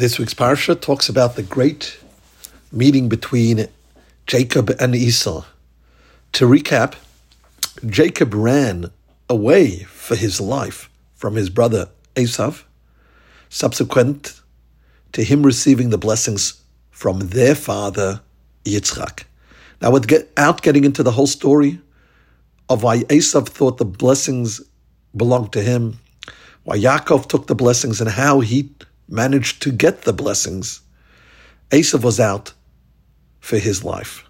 This week's parsha talks about the great meeting between Jacob and Esau. To recap, Jacob ran away for his life from his brother Esav, subsequent to him receiving the blessings from their father Yitzchak. Now, without getting into the whole story of why Esav thought the blessings belonged to him, why Yaakov took the blessings, and how he managed to get the blessings, Esav was out for his life.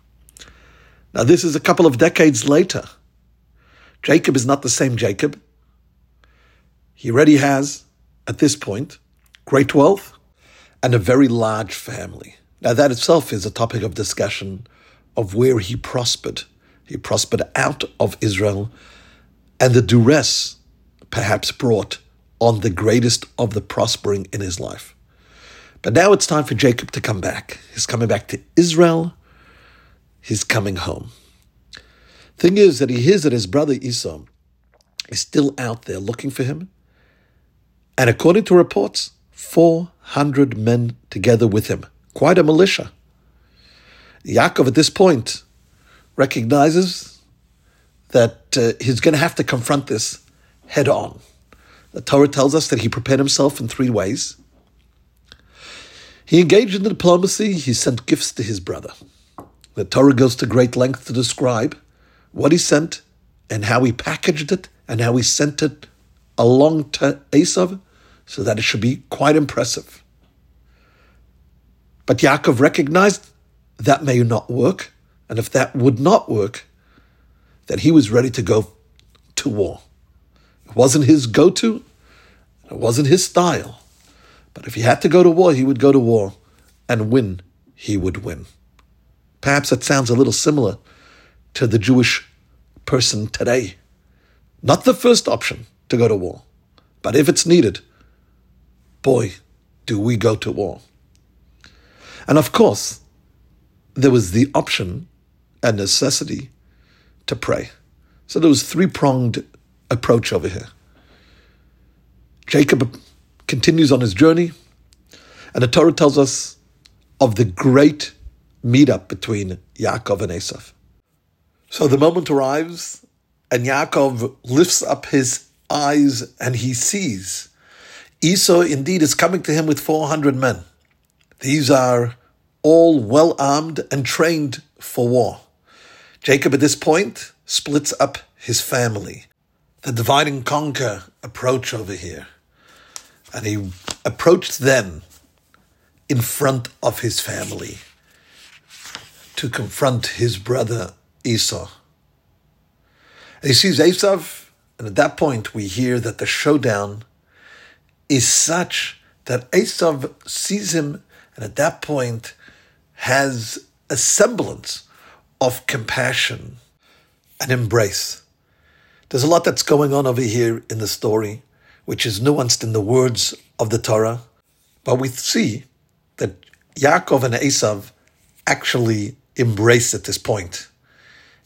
Now, this is a couple of decades later. Jacob is not the same Jacob. He already has, at this point, great wealth and a very large family. Now, that itself is a topic of discussion of where he prospered. He prospered out of Israel, and the duress perhaps brought on the greatest of the prospering in his life. But now it's time for Jacob to come back. He's coming back to Israel. He's coming home. Thing is that he hears that his brother Esau is still out there looking for him. And according to reports, 400 men together with him, quite a militia. Yaakov at this point recognizes that uh, he's going to have to confront this head on. The Torah tells us that he prepared himself in three ways. He engaged in diplomacy, he sent gifts to his brother. The Torah goes to great length to describe what he sent and how he packaged it and how he sent it along to Esav so that it should be quite impressive. But Yaakov recognized that may not work, and if that would not work, then he was ready to go to war. It wasn't his go to, it wasn't his style. But if he had to go to war, he would go to war, and win, he would win. Perhaps that sounds a little similar to the Jewish person today. Not the first option to go to war, but if it's needed, boy, do we go to war. And of course, there was the option and necessity to pray. So there was three-pronged approach over here. Jacob continues on his journey, and the Torah tells us of the great meetup between Yaakov and Esav. So the moment arrives, and Yaakov lifts up his eyes and he sees Esau indeed is coming to him with 400 men. These are all well armed and trained for war. Jacob at this point splits up his family. The divide and conquer approach over here. And he approached them in front of his family to confront his brother Esau. And he sees Esav, and at that point we hear that the showdown is such that Esav sees him, and at that point has a semblance of compassion and embrace. There's a lot that's going on over here in the story, which is nuanced in the words of the Torah, but we see that Yaakov and Esav actually embrace at this point.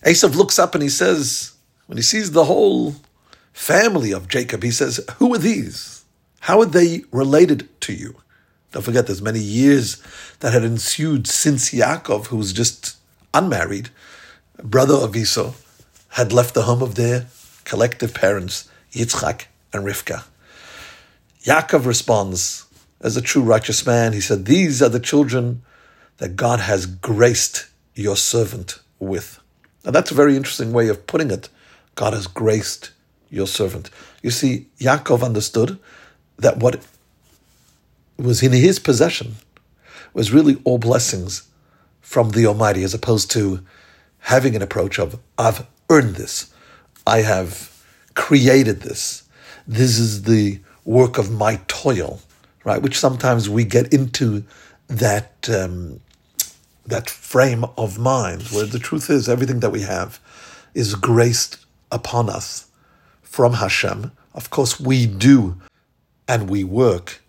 Esav looks up and he says, when he sees the whole family of Jacob, he says, Who are these? How are they related to you? Don't forget, there's many years that had ensued since Yaakov, who was just unmarried, brother of Esau, had left the home of their collective parents, Yitzchak and Rivka. Yaakov responds, as a true righteous man, he said, These are the children that God has graced your servant with. Now, that's a very interesting way of putting it. God has graced your servant. You see, Yaakov understood that what was in his possession was really all blessings from the Almighty, as opposed to having an approach of, I've earned this, I have created this, this is the work of my toil, right? Which sometimes we get into that um, that frame of mind where the truth is everything that we have is graced upon us from Hashem. Of course, we do and we work,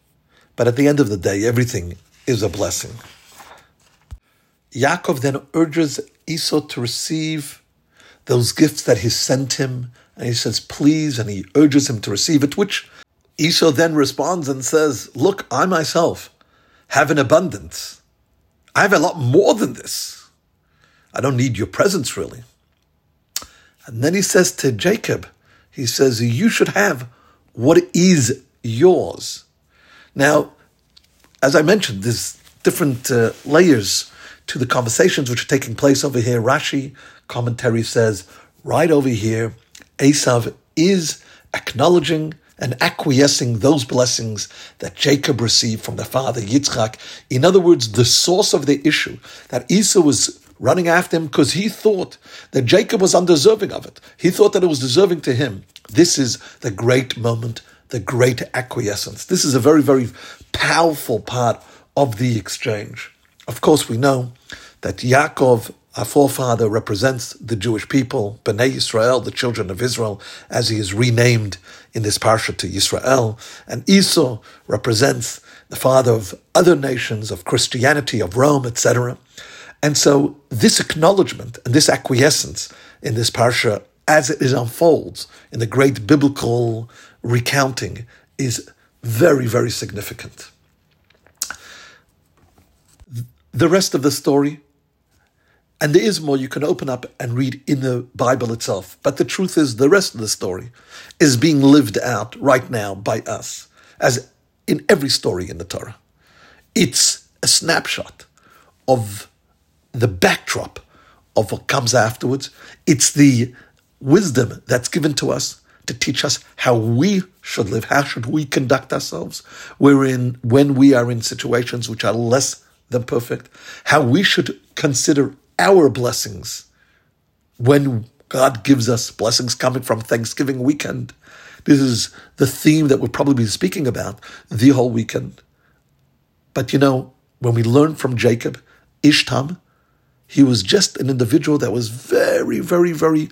but at the end of the day, everything is a blessing. Yaakov then urges Esau to receive those gifts that he sent him, and he says, please, and he urges him to receive it, which Esau then responds and says, Look, I myself have an abundance. I have a lot more than this. I don't need your presence, really. And then he says to Jacob, he says, You should have what is yours. Now, as I mentioned, there's different uh, layers to the conversations which are taking place over here. Rashi commentary says, right over here, Esav is acknowledging and acquiescing those blessings that Jacob received from the father Yitzchak. In other words, the source of the issue that Esau was running after him because he thought that Jacob was undeserving of it. He thought that it was deserving to him. This is the great moment, the great acquiescence. This is a very, very powerful part of the exchange. Of course, we know that Yaakov, our forefather, represents the Jewish people, Bnei Israel, the children of Israel, as he is renamed in this parsha to Israel, and Esau represents the father of other nations, of Christianity, of Rome, etc. And so this acknowledgement and this acquiescence in this parsha as it unfolds in the great biblical recounting is very, very significant. The rest of the story, and there is more you can open up and read in the Bible itself, but the truth is the rest of the story is being lived out right now by us, as in every story in the Torah. It's a snapshot of the backdrop of what comes afterwards. It's the wisdom that's given to us to teach us how we should live, how should we conduct ourselves We're in when we are in situations which are less than perfect, how we should consider our blessings when God gives us blessings coming from Thanksgiving weekend. This is the theme that we'll probably be speaking about the whole weekend. But you know, when we learn from Jacob, ish tam, he was just an individual that was very, very, very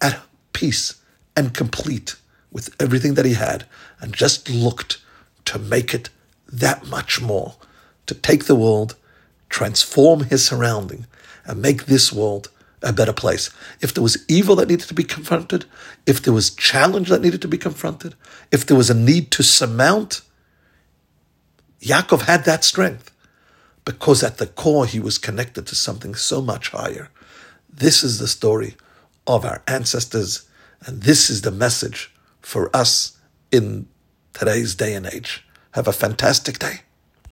at peace and complete with everything that he had and just looked to make it that much more, to take the world, transform his surrounding, and make this world a better place. If there was evil that needed to be confronted, if there was challenge that needed to be confronted, if there was a need to surmount, Yaakov had that strength because at the core he was connected to something so much higher. This is the story of our ancestors, and this is the message for us in today's day and age. Have a fantastic day.